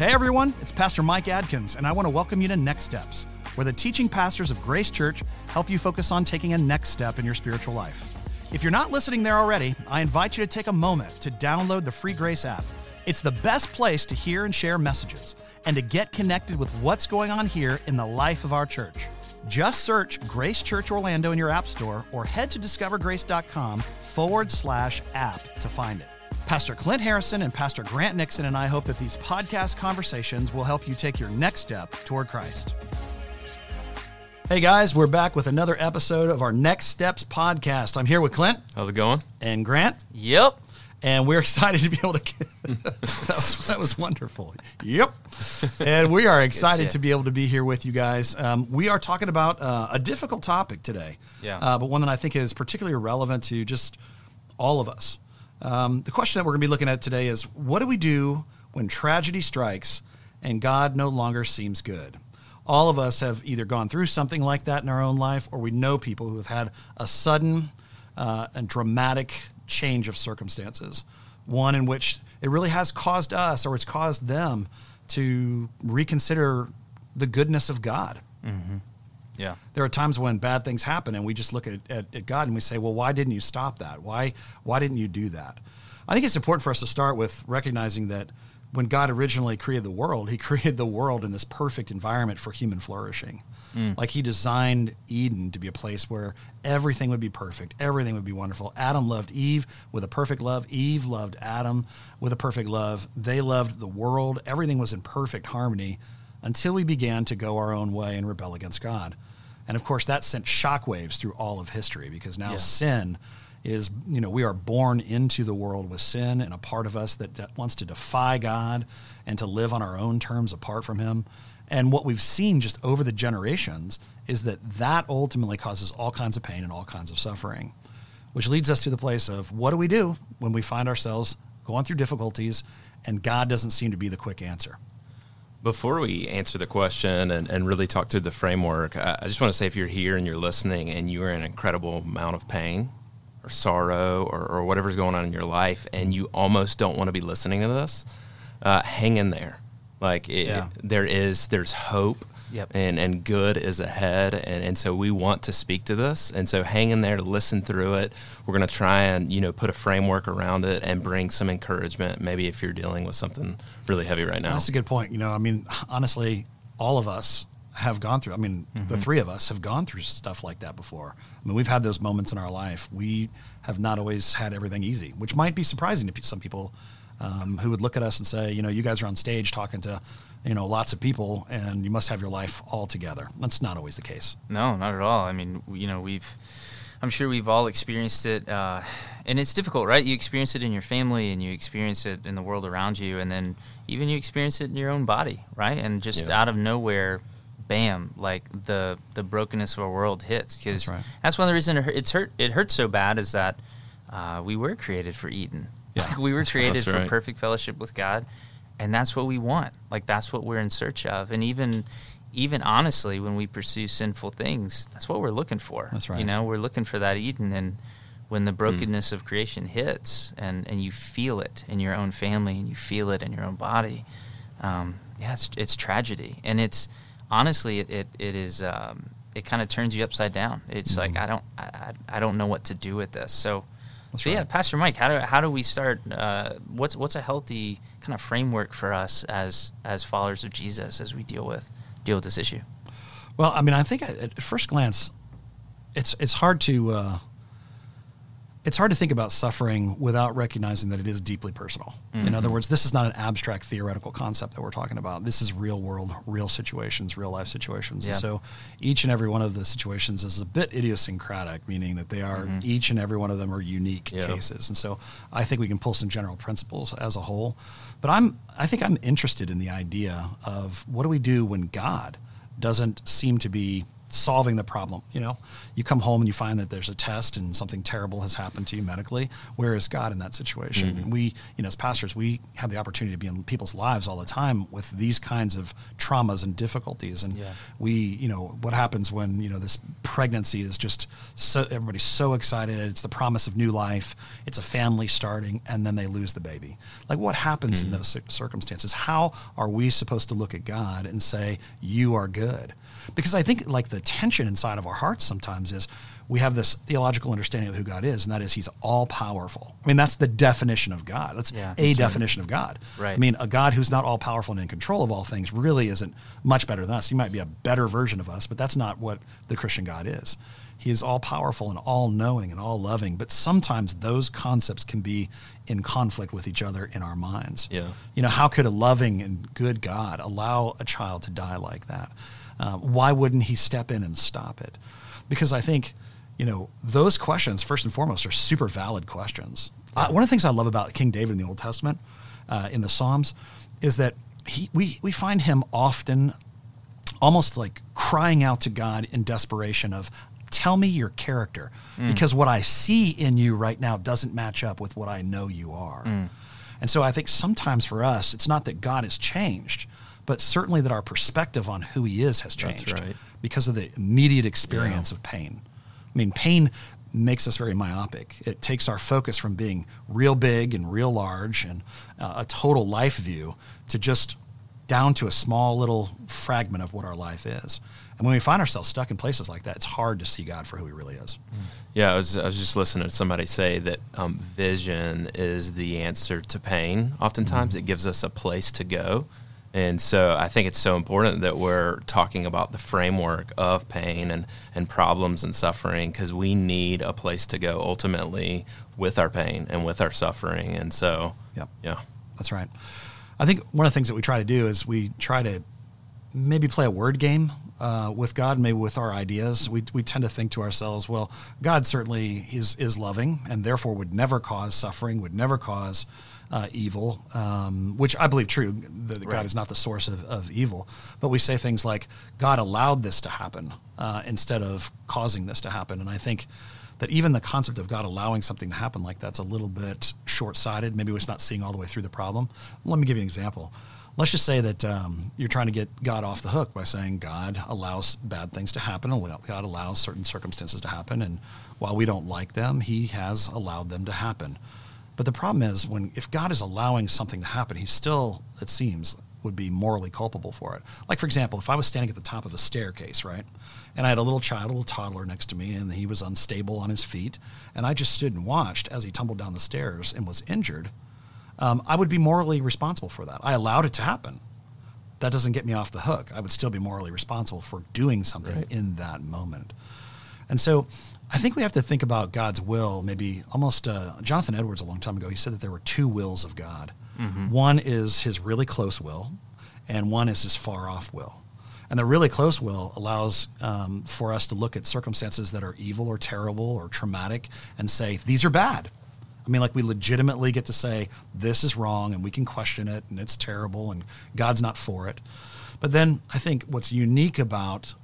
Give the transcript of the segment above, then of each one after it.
Hey everyone, it's Pastor Mike Adkins, and I want to welcome you to Next Steps, where the teaching pastors of Grace Church help you focus on taking a next step in your spiritual life. If you're not listening there already, I invite you to take a moment to download the free Grace app. It's the best place to hear and share messages and to get connected with what's going on here in the life of our church. Just search Grace Church Orlando in your app store or head to discovergrace.com forward slash app to find it. Pastor Clint Harrison and Pastor Grant Nixon and I hope that these podcast conversations will help you take your next step toward Christ. Hey guys, we're back with another episode of our Next Steps podcast. I'm here with Clint How's it going? and Grant, Yep. and we're excited to be able to. that, was, that was wonderful. Yep. And we are excited to be able to be here with you guys. Um, we are talking about uh, a difficult topic today, Yeah. uh, but one that I think is particularly relevant to just all of us. Um, the question that we're going to be looking at today is what do we do when tragedy strikes and God no longer seems good? All of us have either gone through something like that in our own life, or we know people who have had a sudden uh, and dramatic change of circumstances, one in which it really has caused us or it's caused them to reconsider the goodness of God Yeah. there are times when bad things happen and we just look at, at, at God and we say, well, why didn't you stop that? Why, why didn't you do that? I think it's important for us to start with recognizing that when God originally created the world, he created the world in this perfect environment for human flourishing. Mm. Like he designed Eden to be a place where everything would be perfect, everything would be wonderful. Adam loved Eve with a perfect love. Eve loved Adam with a perfect love. They loved the world. Everything was in perfect harmony until we began to go our own way and rebel against God. And of course, that sent shockwaves through all of history because now Yeah. sin is, you know, we are born into the world with sin and a part of us that, that wants to defy God and to live on our own terms apart from Him. And what we've seen just over the generations is that that ultimately causes all kinds of pain and all kinds of suffering, which leads us to the place of what do we do when we find ourselves going through difficulties and God doesn't seem to be the quick answer? Before we answer the question and, and really talk through the framework, I, I just want to say if you're here and you're listening and you are in an incredible amount of pain or sorrow or, or whatever's going on in your life and you almost don't want to be listening to this, uh, hang in there. Like it, Yeah. there is, there's hope. Yep. And, and good is ahead. And, and so we want to speak to this. And so hang in there to listen through it. We're going to try and, you know, put a framework around it and bring some encouragement, maybe if you're dealing with something really heavy right now. That's a good point. You know, I mean, honestly, all of us have gone through. I mean, the three of us have gone through stuff like that before. I mean, we've had those moments in our life. We have not always had everything easy, which might be surprising to some people um, who would look at us and say, you know, you guys are on stage talking to, you know, lots of people, and you must have your life all together. That's not always the case. No, not at all. I mean, you know, we've, I'm sure we've all experienced it, uh, and it's difficult, right? You experience it in your family, and you experience it in the world around you, and then even you experience it in your own body, right? And just Yeah. out of nowhere, bam! Like the the brokenness of our world hits because That's right. that's one of the reasons it it's hurt. It hurts so bad is that uh, we were created for Eden. Yeah. Like, we were created That's for perfect fellowship with God, and that's what we want. Like that's what we're in search of. And even even honestly, when we pursue sinful things, that's what we're looking for. That's right. You know, we're looking for that Eden, and when the brokenness of creation hits, and and you feel it in your own family, and you feel it in your own body, um, yeah, it's it's tragedy, and it's honestly it it, it is. Um, it kind of turns you upside down. It's like I don't, I, I I don't know what to do with this. So, That's so yeah. Pastor Mike, how do how do we start? Uh, what's what's a healthy kind of framework for us as as followers of Jesus as we deal with deal with this issue? Well, I mean, I think at, at first glance, it's it's hard to uh, it's hard to think about suffering without recognizing that it is deeply personal. In other mm-hmm. words, this is not an abstract theoretical concept that we're talking about. This is real world, real situations, real life situations. And so each and every one of the situations is a bit idiosyncratic, meaning that they are mm-hmm. each and every one of them are unique Yeah. cases. And so I think we can pull some general principles as a whole. But I'm I think I'm interested in the idea of what do we do when God doesn't seem to be solving the problem. You know, you come home and you find that there's a test and something terrible has happened to you medically. Where is God in that situation? Mm-hmm. We, you know, as pastors, we have the opportunity to be in people's lives all the time with these kinds of traumas and difficulties. And yeah. we, you know, what happens when you know this pregnancy is just so everybody's so excited. It's the promise of new life. It's a family starting, and then they lose the baby. Like what happens mm-hmm. in those circumstances? How are we supposed to look at God and say, "You are good"? Because I think like the tension inside of our hearts sometimes is we have this theological understanding of who God is, and that is He's all powerful. I mean, that's the definition of God. That's yeah, a that's definition right. of God. Right. I mean, a God who's not all powerful and in control of all things really isn't much better than us. He might be a better version of us, but that's not what the Christian God is. He is all powerful and all knowing and all loving, but sometimes those concepts can be in conflict with each other in our minds. Yeah. You know, how could a loving and good God allow a child to die like that? Uh, why wouldn't he step in and stop it? Because I think, you know, those questions, first and foremost, are super valid questions. Yeah. Uh, one of the things I love about King David in the Old Testament, uh, in the Psalms, is that he, we, we find him often almost like crying out to God in desperation of, tell me your character mm. because what I see in you right now doesn't match up with what I know you are. Mm. And so I think sometimes for us, it's not that God has changed, but certainly that our perspective on who he is has changed right. because of the immediate experience yeah. of pain. I mean, pain makes us very myopic. It takes our focus from being real big and real large and uh, a total life view to just down to a small little fragment of what our life is. And when we find ourselves stuck in places like that, it's hard to see God for who He really is. Yeah, I was, I was just listening to somebody say that um, vision is the answer to pain. Oftentimes, mm-hmm. it gives us a place to go and so I think it's so important that we're talking about the framework of pain and, and problems and suffering because we need a place to go ultimately with our pain and with our suffering. And so, yep. yeah. That's right. I think one of the things that we try to do is we try to maybe play a word game uh, with God, maybe with our ideas. We, we tend to think to ourselves, well, God certainly is, is loving and therefore would never cause suffering, would never cause uh, evil, um, which I believe true. That right. God is not the source of, of, evil, but we say things like God allowed this to happen uh, instead of causing this to happen. And I think that even the concept of God allowing something to happen like that's a little bit short-sighted. Maybe we're not seeing all the way through the problem. Let me give you an example. Let's just say that um, you're trying to get God off the hook by saying God allows bad things to happen, God allows certain circumstances to happen, and while we don't like them, He has allowed them to happen. But the problem is when if God is allowing something to happen, he still, it seems, would be morally culpable for it. Like for example, if I was standing at the top of a staircase, right? And I had a little child, a little toddler next to me, and he was unstable on his feet, and I just stood and watched as he tumbled down the stairs and was injured, um, I would be morally responsible for that. I allowed it to happen. That doesn't get me off the hook. I would still be morally responsible for doing something right. in that moment. And so I think we have to think about God's will. Maybe almost uh, Jonathan Edwards a long time ago. He said that there were two wills of God. Mm-hmm. One is His really close will, and one is His far off will. And the really close will allows um, for us to look at circumstances that are evil or terrible or traumatic and say these are bad. I mean, like we legitimately get to say this is wrong, and we can question it, and it's terrible, and God's not for it. But then I think what's unique about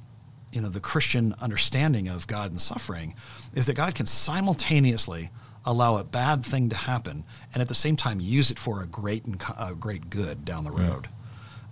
you know the Christian understanding of God and suffering is that God can simultaneously allow a bad thing to happen and at the same time use it for a great and a great good down the road.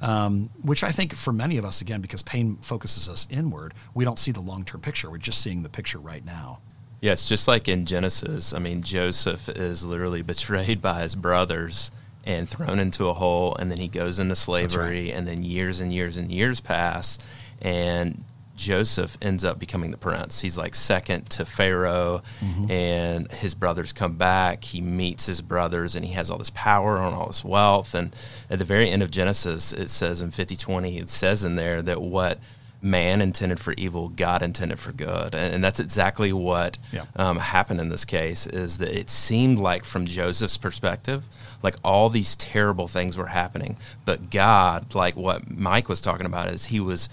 Yeah. Um, which I think for many of us, again, because pain focuses us inward, we don't see the long term picture. We're just seeing the picture right now. Yeah, it's just like in Genesis. I mean, Joseph is literally betrayed by his brothers and thrown into a hole, and then he goes into slavery, right. and then years and years and years pass, and Joseph ends up becoming the prince. He's like second to Pharaoh, mm-hmm. and his brothers come back. He meets his brothers, and he has all this power and all this wealth. And at the very end of Genesis, it says in 5020, it says in there that what man intended for evil, God intended for good, and, and that's exactly what yeah. um, happened in this case. Is that it seemed like, from Joseph's perspective, like all these terrible things were happening, but God, like what Mike was talking about, is He was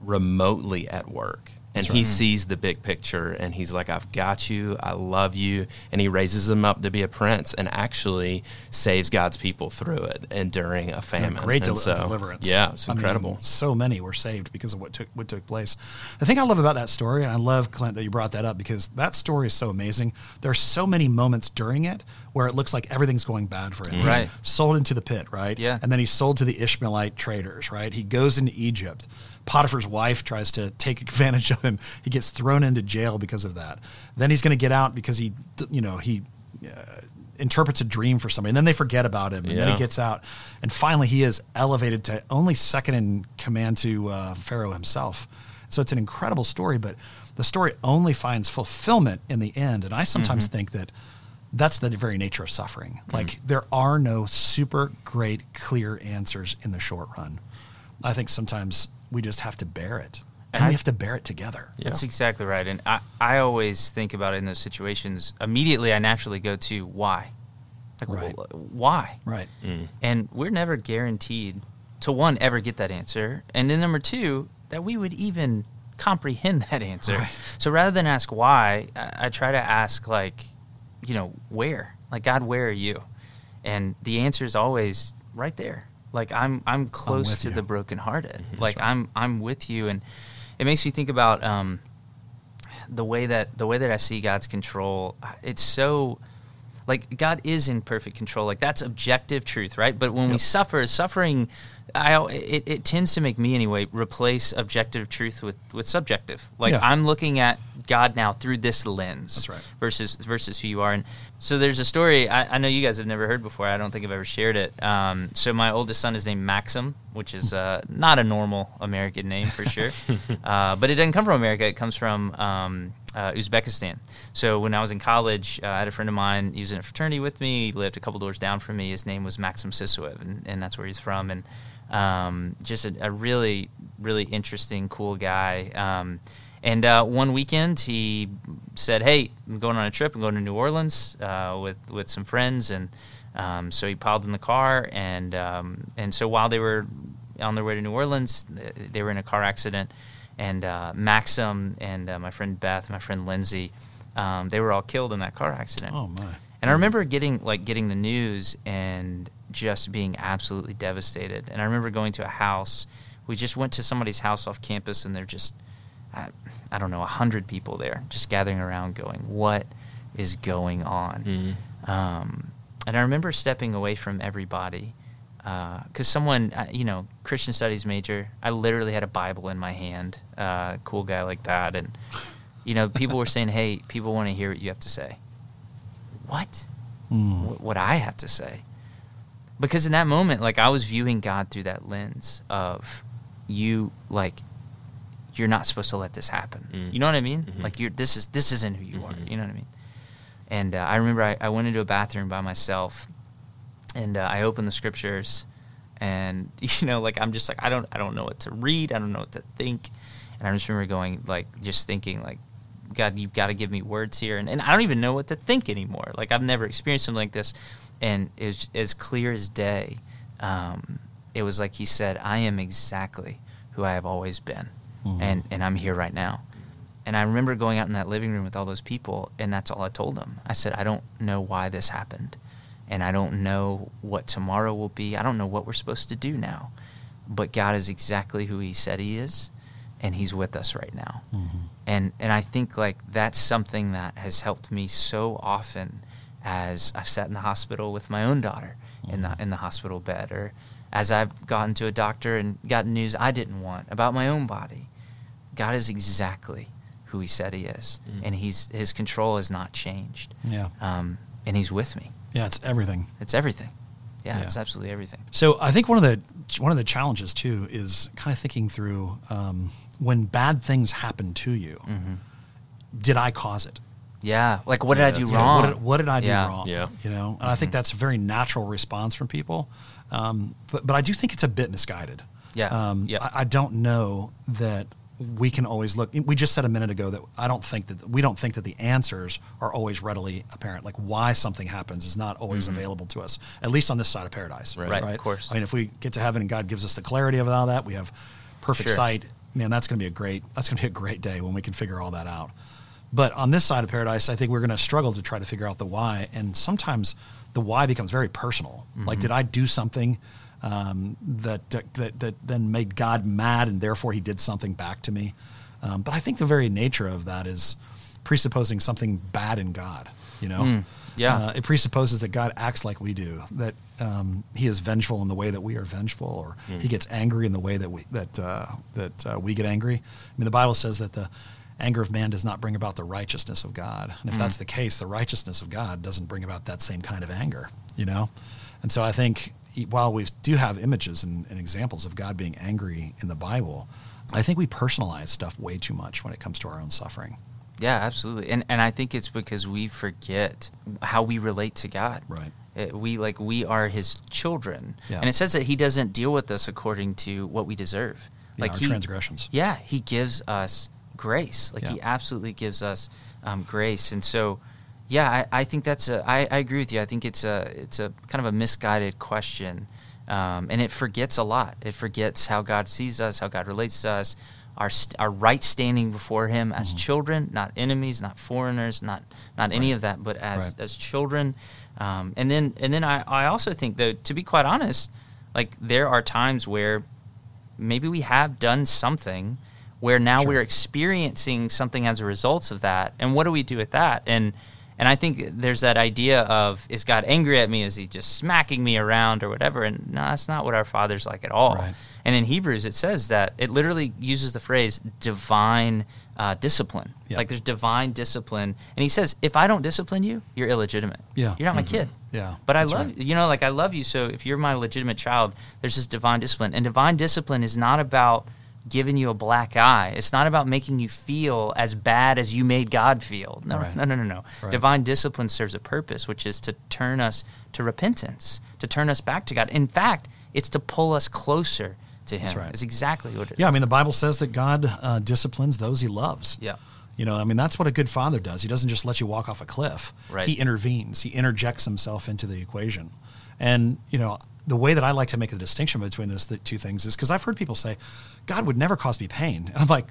remotely at work. And he sees the big picture and he's like i've got you i love you and he raises him up to be a prince and actually saves god's people through it and during a famine a great And del- so, deliverance. yeah it's I mean, incredible so many were saved because of what took what took place. The thing I love about that story, and I love Clint that you brought that up because that story is so amazing. There are so many moments during it where it looks like everything's going bad for him. Mm-hmm. He's Right. sold into the pit, right? Yeah. And then he's sold to the Ishmaelite traders, right? He goes into Egypt. Potiphar's wife tries to take advantage of him. He gets thrown into jail because of that. Then he's going to get out because he, you know, he uh, interprets a dream for somebody, and then they forget about him, and then he gets out, and finally he is elevated to only second in command to uh, Pharaoh himself. So it's an incredible story, but the story only finds fulfillment in the end. And I sometimes think that that's the very nature of suffering. Like there are no super great, clear answers in the short run. I think sometimes we just have to bear it, and, And we have to bear it together. Yeah. That's exactly right. And I, I always think about it in those situations. Immediately, I naturally go to why. Like, Right. wh- why? Right. Mm. And we're never guaranteed to one, ever get that answer. And then number two, that we would even comprehend that answer. Right. So rather than ask why, I, I try to ask, like, you know, where? Like, God, where are you? And the answer is always right there. Like I'm I'm close with to you. the brokenhearted. Like I'm I'm with you and it makes me think about um the way that the way that I see God's control. It's so like God is in perfect control. Like that's objective truth, right? But when we suffer, suffering, I it, it tends to make me anyway replace objective truth with with subjective. Like Yeah. I'm looking at God now through this lens, That's right. versus versus who you are. And so there's a story I, I know you guys have never heard before. I don't think I've ever shared it. Um, so my oldest son is named Maxim, which is uh, not a normal American name for sure, uh, but it doesn't come from America. It comes from um, uh, Uzbekistan. So when I was in college, uh, I had a friend of mine. He was in a fraternity with me. He lived a couple doors down from me. His name was Maxim Sisuev, and, and that's where he's from. And um, just a, a really, really interesting, cool guy. Um, and uh, one weekend, he said, "Hey, I'm going on a trip. I'm going to New Orleans uh, with with some friends." And um, so he piled in the car, and um, and so while they were on their way to New Orleans, they were in a car accident, and uh, Maxim and uh, my friend Beth, my friend Lindsay, um, they were all killed in that car accident. Oh my. And I remember getting like getting the news and just being absolutely devastated. And I remember going to a house. We just went to somebody's house off campus, and they're just, I, I don't know, a hundred people there, just gathering around, going, "What is going on?" Um, and I remember stepping away from everybody because someone, uh, you know, Christian studies major. I literally had a Bible in my hand, uh, cool guy like that, and you know, people were saying, "Hey, people want to hear what you have to say." What? Mm. Wh- What I have to say? Because in that moment, like I was viewing God through that lens of you, like you're not supposed to let this happen. Mm. You know what I mean? Mhm. Like you're this is this isn't who you are. Mhm. You know what I mean? And uh, I remember I, I went into a bathroom by myself, and uh, I opened the scriptures, and you know, like I'm just like I don't I don't know what to read. I don't know what to think, and I just remember going like just thinking like. God, you've got to give me words here, and, and I don't even know what to think anymore. Like I've never experienced something like this, and it was as clear as day. Um, it was like he said, "I am exactly who I have always been, Mhm. and and I'm here right now." And I remember going out in that living room with all those people, and that's all I told them. I said, I don't know why this happened, and I don't know what tomorrow will be. I don't know what we're supposed to do now, but God is exactly who He said He is, and He's with us right now. Mhm. And and I think like that's something that has helped me so often as I've sat in the hospital with my own daughter in the in the hospital bed, or as I've gotten to a doctor and gotten news I didn't want about my own body. God is exactly who He said He is, Mm. and He's His control has not changed, Yeah. um, and He's with me. Yeah. It's everything. It's everything. Yeah, Yeah. it's absolutely everything. So I think one of the one of the challenges too is kind of thinking through um, when bad things happen to you. hmm Did I cause it? Yeah, like what Yeah, did I do that's You know, wrong? What did, what did I do wrong? Yeah. You know, and I think that's a very natural response from people. Um, but but I do think it's a bit misguided. Yeah. Um, Yeah. I, I don't know that we can always look. We just said a minute ago that I don't think that we don't think that the answers are always readily apparent. Like why something happens is not always available to us, at least on this side of paradise. Right. Mm-hmm. Right, of course. I mean, if we get to heaven and God gives us the clarity of all that, we have perfect Sure. sight. man, that's going to be a great that's going to be a great day when we can figure all that out. But on this side of paradise, I think we're going to struggle to try to figure out the why, and sometimes the why becomes very personal. Mm-hmm. Like, did I do something um, that, that that then made God mad, and therefore He did something back to me? Um, but I think the very nature of that is presupposing something bad in God. You know, Mm, yeah. Uh, it presupposes that God acts like we do, that um, He is vengeful in the way that we are vengeful, or He gets angry in the way that we that uh, that uh, we get angry. I mean, the Bible says that the anger of man does not bring about the righteousness of God, and if that's the case, the righteousness of God doesn't bring about that same kind of anger. You know, and so I think while we do have images and, and examples of God being angry in the Bible, I think we personalize stuff way too much when it comes to our own suffering. Yeah, absolutely. And and I think it's because we forget how we relate to God. Right. Uh, we like we are his children. Yeah. And it says that he doesn't deal with us according to what we deserve. Yeah, like our he, transgressions. Yeah, he gives us grace. Like he absolutely gives us um, grace. And so yeah, I, I think that's a I, I agree with you. I think it's a it's a kind of a misguided question. Um, and it forgets a lot. It forgets how God sees us, how God relates to us, our st- our right standing before Him as Mm-hmm. children, not enemies, not foreigners, not not any of that, but as Right. as children. Um, and then and then I, I also think though, to be quite honest, like there are times where maybe we have done something where now Sure. we're experiencing something as a result of that and what do we do with that and and i think there's that idea of is god angry at me? Is he just smacking me around or whatever? And no that's not what our father's like at all. Right. and in hebrews it says that it literally uses the phrase divine uh, discipline. Yeah. like there's divine discipline. And he says if i don't discipline you you're illegitimate. Yeah. you're not my kid. Yeah, but I love right. you know like I love you so if you're my legitimate child there's this divine discipline. And divine discipline is not about giving you a black eye it's not about making you feel as bad as you made God feel no Right. no no no no Right. divine discipline serves a purpose which is to turn us to repentance to turn us back to God in fact it's to pull us closer to him That's right. it's exactly what it is. Yeah, I mean, the Bible says that God uh, disciplines those he loves. Yeah. You know, I mean, that's what a good father does. He doesn't just let you walk off a cliff. Right. He intervenes, he interjects himself into the equation. And, you know, the way that I like to make the distinction between those th- two things is because I've heard people say, God would never cause me pain. And I'm like,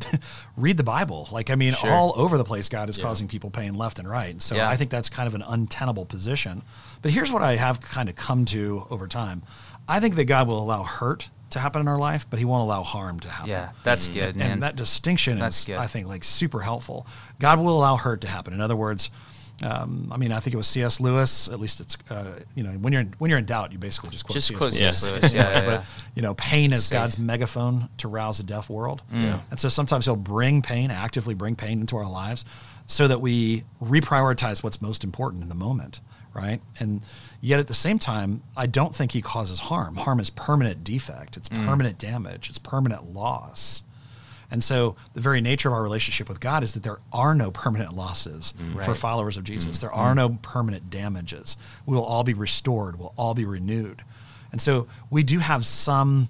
read the Bible. Like, I mean, Sure. all over the place, God is Yeah. causing people pain left and right. And so Yeah. I think that's kind of an untenable position. But here's what I have kind of come to over time I think that God will allow hurt to happen in our life, but he won't allow harm to happen. yeah that's good man And that distinction That's is, good. I think, like super helpful. God will allow hurt to happen. In other words, um, I mean, I think it was C.S. Lewis. At least it's, uh, you know, when you're in, when you're in doubt, you basically just quote just C.S. quote Lewis. Yes. C.S. Lewis. yeah, yeah, but you know, pain is Safe. God's megaphone to rouse a deaf world. Yeah. And so sometimes He'll bring pain, actively bring pain into our lives, so that we reprioritize what's most important in the moment, right? And yet at the same time, I don't think He causes harm. Harm is permanent defect. It's Mm. permanent damage. It's permanent loss. And so the very nature of our relationship with God is that there are no permanent losses for Mm. Right. followers of Jesus. There are no permanent damages. We will all be restored. We'll all be renewed. And so we do have some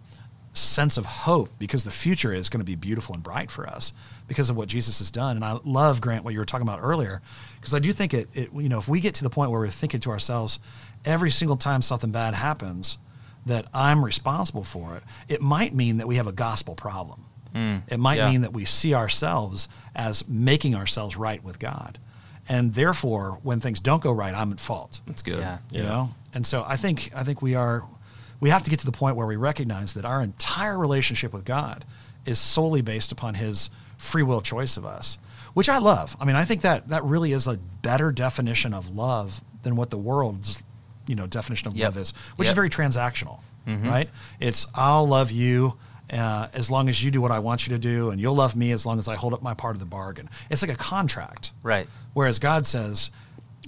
sense of hope because the future is going to be beautiful and bright for us because of what Jesus has done. And I love Grant what you were talking about earlier because I do think it, it you know if we get to the point where we're thinking to ourselves every single time something bad happens that I'm responsible for it, it might mean that we have a gospel problem. Mm. it might yeah. mean that we see ourselves as making ourselves right with God. And therefore, when things don't go right, I'm at fault That's good. Yeah. you know and so i think i think we are we have to get to the point where we recognize that our entire relationship with god is solely based upon his free will choice of us which i love i mean i think that that really is a better definition of love than what the world's you know definition of Yep. love is which is very transactional mm-hmm. right it's i'll love you uh, as long as you do what I want you to do, and you'll love me as long as I hold up my part of the bargain. It's like a contract. Right. Whereas God says,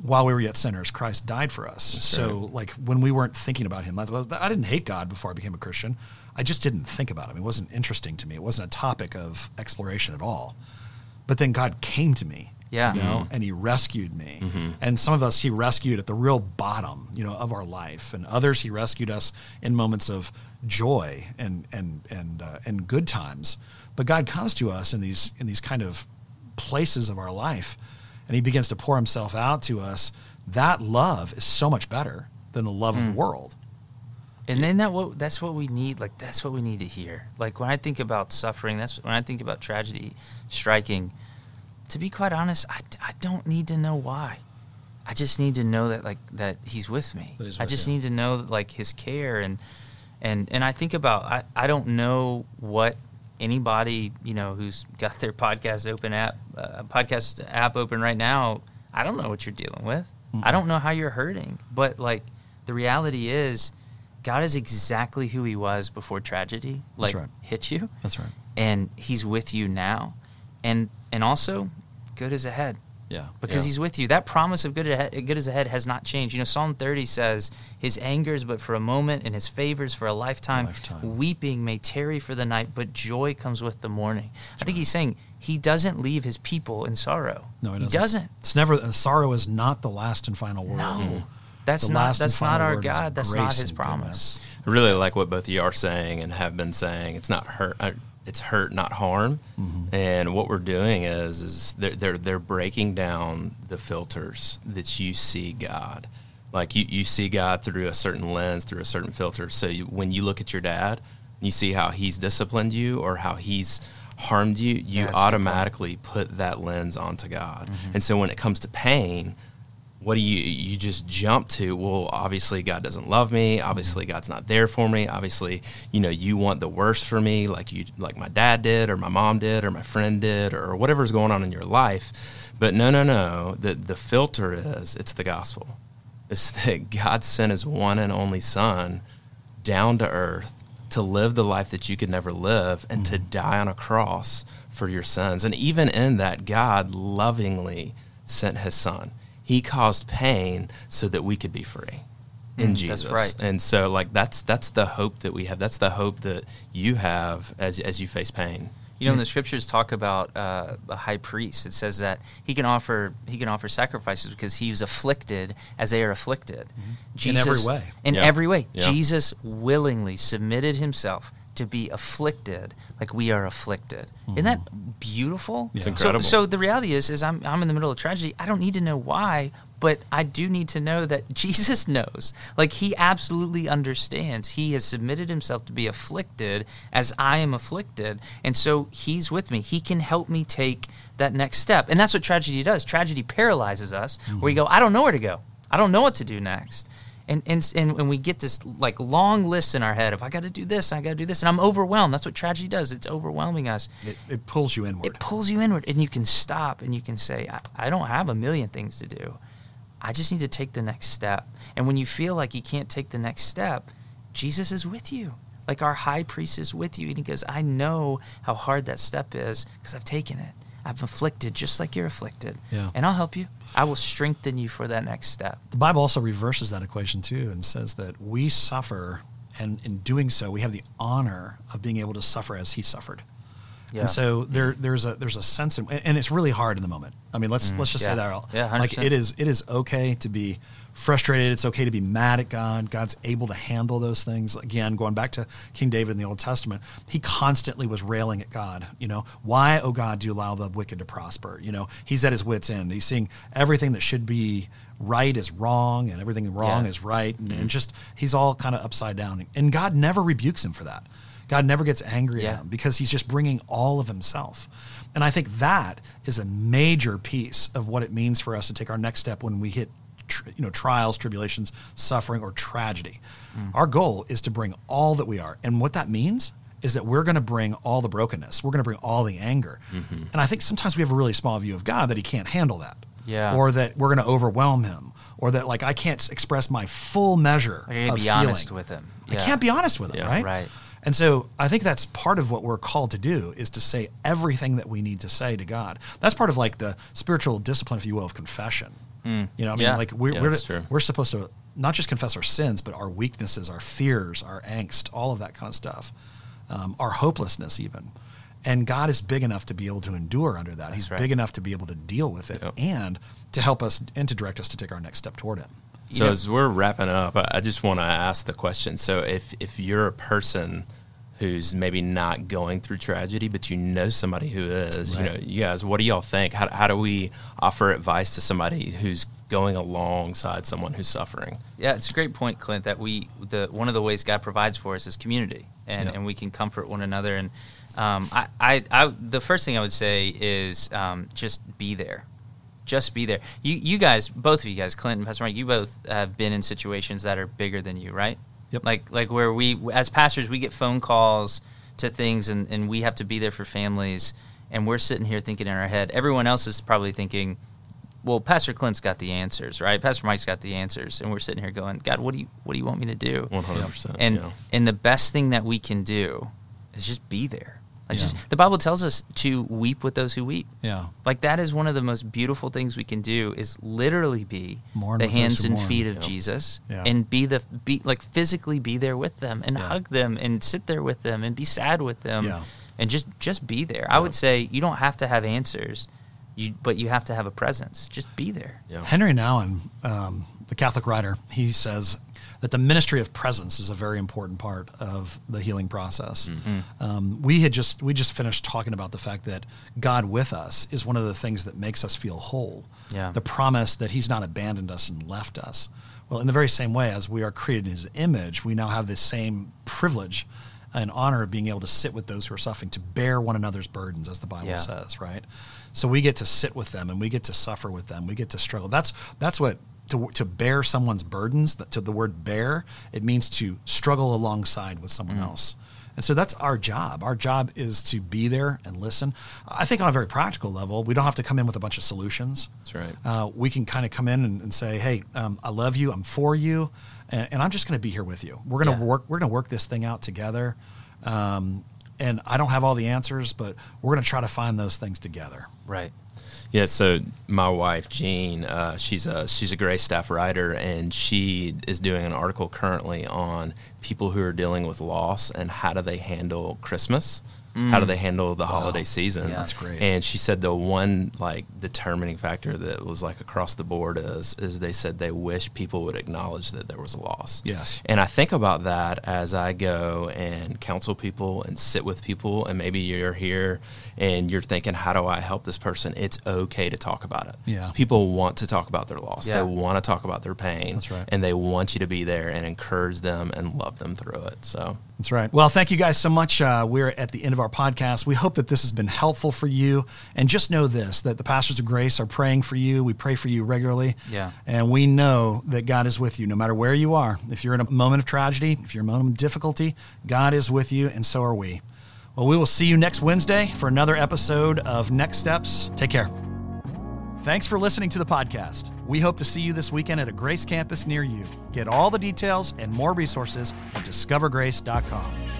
while we were yet sinners, Christ died for us. so, like, when we weren't thinking about Him, I didn't hate God before I became a Christian. I just didn't think about Him. It wasn't interesting to me. It wasn't a topic of exploration at all. But then God came to me. Yeah. You know, mm-hmm. and he rescued me. Mm-hmm. And some of us he rescued at the real bottom, you know, of our life. And others he rescued us in moments of joy and and and uh, and good times. But God comes to us in these in these kind of places of our life and he begins to pour himself out to us. That love is so much better than the love of the mm. world. And then that what that's what we need. Like that's what we need to hear. Like when I think about suffering, that's when I think about tragedy striking. To be quite honest, I, I don't need to know why. I just need to know that like that he's with me. That he's I just you. need to know like his care and and and I think about I, I don't know what anybody you know who's got their podcast open app uh, podcast app open right now. I don't know what you're dealing with. I don't know how you're hurting, but like the reality is, God is exactly who He was before tragedy like right. hit you, That's right. and He's with you now, and and also good is ahead Yeah. because Yeah. he's with you. That promise of good ahead, good is ahead has not changed. You know, Psalm 30 says, "His anger is but for a moment, and his favors for a lifetime. Lifetime. Weeping may tarry for the night, but joy comes with the morning." I think he's saying he doesn't leave his people in sorrow. No, he he doesn't. doesn't. It's never uh, sorrow is not the last and final word. No, that's The not that's not our God. That's not His promise. goodness. I really like what both of you are saying and have been saying. It's not hurt. Uh, it's hurt, not harm. Mm-hmm. And what we're doing is, is they're, they're they're breaking down the filters that you see God. Like you, you see God through a certain lens, through a certain filter. So you, when you look at your dad, you see how he's disciplined you or how he's harmed you. You that's a good point. automatically put that lens onto God. And so when it comes to pain, what do you you just jump to well obviously god doesn't love me obviously god's not there for me obviously you know you want the worst for me like you like my dad did or my mom did or my friend did or whatever's going on in your life but no no no the the filter is it's the gospel it's that god sent his one and only son down to earth to live the life that you could never live and to mm-hmm. die on a cross for your sins. And even in that, God lovingly sent his son. He caused pain so that we could be free in Mm, Jesus. that's right. And so like that's that's the hope that we have. That's the hope that you have as as you face pain. You know, when the scriptures talk about uh, a high priest, it says that he can offer he can offer sacrifices because he was afflicted as they are afflicted. Jesus In every way. In Yeah. every way, Yeah. Jesus willingly submitted himself to be afflicted like we are afflicted. Isn't mm-hmm. that beautiful? It's So- incredible. So, the reality is, is I'm I'm in the middle of tragedy. I don't need to know why, but I do need to know that Jesus knows. Like he absolutely understands. He has submitted himself to be afflicted as I am afflicted, and so he's with me. He can help me take that next step, and that's what tragedy does. Tragedy paralyzes us, where you mm-hmm. go, I don't know where to go. I don't know what to do next. And, and, and when we get this like long list in our head of I got to do this, I got to do this, and I'm overwhelmed. That's what tragedy does. It's overwhelming us It, it pulls you inward. it pulls you inward and you can stop and you can say I, I don't have a million things to do i just need to take the next step and when you feel like you can't take the next step jesus is with you like our high priest is with you and he goes i know how hard that step is because i've taken it i'm afflicted just like you're afflicted Yeah. and i'll help you i will strengthen you for that next step The Bible also reverses that equation too and says that we suffer, and in doing so, we have the honor of being able to suffer as He suffered. Yeah. And so there, there's a there's a sense, in, and it's really hard in the moment. I mean, let's let's just Mm, yeah. say that. out. Yeah, like 100%. it is it is okay to be frustrated. It's okay to be mad at God. God's able to handle those things. Again, going back to King David in the Old Testament, he constantly was railing at God. You know, why, oh God, do you allow the wicked to prosper? You know, he's at his wits' end. He's seeing everything that should be right is wrong, and everything wrong Yeah. is right, and, and mm-hmm. just he's all kind of upside down. And God never rebukes him for that. God never gets angry Yeah. at him because he's just bringing all of himself. And I think that is a major piece of what it means for us to take our next step when we hit you know trials, tribulations, suffering or tragedy. Our goal is to bring all that we are. And what that means is that we're going to bring all the brokenness. We're going to bring all the anger. Mm-hmm. And I think sometimes we have a really small view of God that he can't handle that. Yeah. Or that we're going to overwhelm him or that like I can't express my full measure Like, I of be feeling. honest with him. I can't be honest with him, Yeah. right? Right. And so I think that's part of what we're called to do is to say everything that we need to say to God. That's part of like the spiritual discipline, if you will, of confession. You know, I mean, Yeah. like we're Yeah, we're, that's true. we're supposed to not just confess our sins, but our weaknesses, our fears, our angst, all of that kind of stuff, um, our hopelessness, even. And God is big enough to be able to endure under that. He's right. big enough to be able to deal with it Yep. and to help us and to direct us to take our next step toward Him. You So know- as we're wrapping up, I I just want to ask the question. So if if you're a person who's maybe not going through tragedy, but you know somebody who is. You know, you guys, what do y'all think? How, how do we offer advice to somebody who's going alongside someone who's suffering? Yeah, it's a great point, Clint. That we the one of the ways God provides for us is community, and Yeah. and we can comfort one another. And um, I, I, I, the first thing I would say is um, just be there. Just be there. You, you guys, both of you guys, Clint and Pastor Mike, you both have been in situations that are bigger than you, right? Yep. Like, like where we, as pastors, we get phone calls to things, and, and we have to be there for families, and we're sitting here thinking in our head. Everyone else is probably thinking, well, Pastor Clint's got the answers, right? Pastor Mike's got the answers, and we're sitting here going, God, what do you, what do you want me to do? One hundred percent. and yeah. and the best thing that we can do is just be there. Like Yeah. just, the Bible tells us to weep with those who weep. Yeah. Like that is one of the most beautiful things we can do is literally be Mourn the hands and mourn. feet of Yeah. Jesus Yeah. and be the be like physically be there with them and Yeah. hug them and sit there with them and be sad with them Yeah. and just just be there. I would say you don't have to have answers, you but you have to have a presence. Just be there. yeah. Henry Nouwen, um, the Catholic writer, he says that the ministry of presence is a very important part of the healing process. Um, we had just we just finished talking about the fact that God with us is one of the things that makes us feel whole. Yeah. The promise that He's not abandoned us and left us. Well, in the very same way as we are created in His image, we now have this same privilege and honor of being able to sit with those who are suffering, to bear one another's burdens, as the Bible Yeah. says, right? So we get to sit with them and we get to suffer with them. We get to struggle. That's that's what to, to bear someone's burdens. To the word bear, it means to struggle alongside with someone else. And so that's our job. Our job is to be there and listen. I think on a very practical level, we don't have to come in with a bunch of solutions. That's right. Uh, we can kind of come in and, and say, "Hey, um, I love you. I'm for you, and, and I'm just going to be here with you. We're going to Yeah. work. We're going to work this thing out together." Um, and I don't have all the answers, but we're going to try to find those things together. Right. Yeah, so my wife Jean, uh, she's a she's a Grace staff writer, and she is doing an article currently on people who are dealing with loss and how do they handle Christmas, how do they handle the holiday season. Yeah. That's great. And she said the one like determining factor that was like across the board is is they said they wish people would acknowledge that there was a loss. Yes. And I think about that as I go and counsel people and sit with people, and maybe you're here and you're thinking, how do I help this person? It's okay to talk about it. Yeah. People want to talk about their loss. Yeah. They want to talk about their pain. That's right. And they want you to be there and encourage them and love them through it. So That's right. Well, thank you guys so much. Uh, we're at the end of our podcast. We hope that this has been helpful for you. And just know this that the Pastors of Grace are praying for you. We pray for you regularly. Yeah. And we know that God is with you no matter where you are. If you're in a moment of tragedy, if you're in a moment of difficulty, God is with you, and so are we. Well, we will see you next Wednesday for another episode of Next Steps. Take care. Thanks for listening to the podcast. We hope to see you this weekend at a Grace campus near you. Get all the details and more resources at discovergrace.com.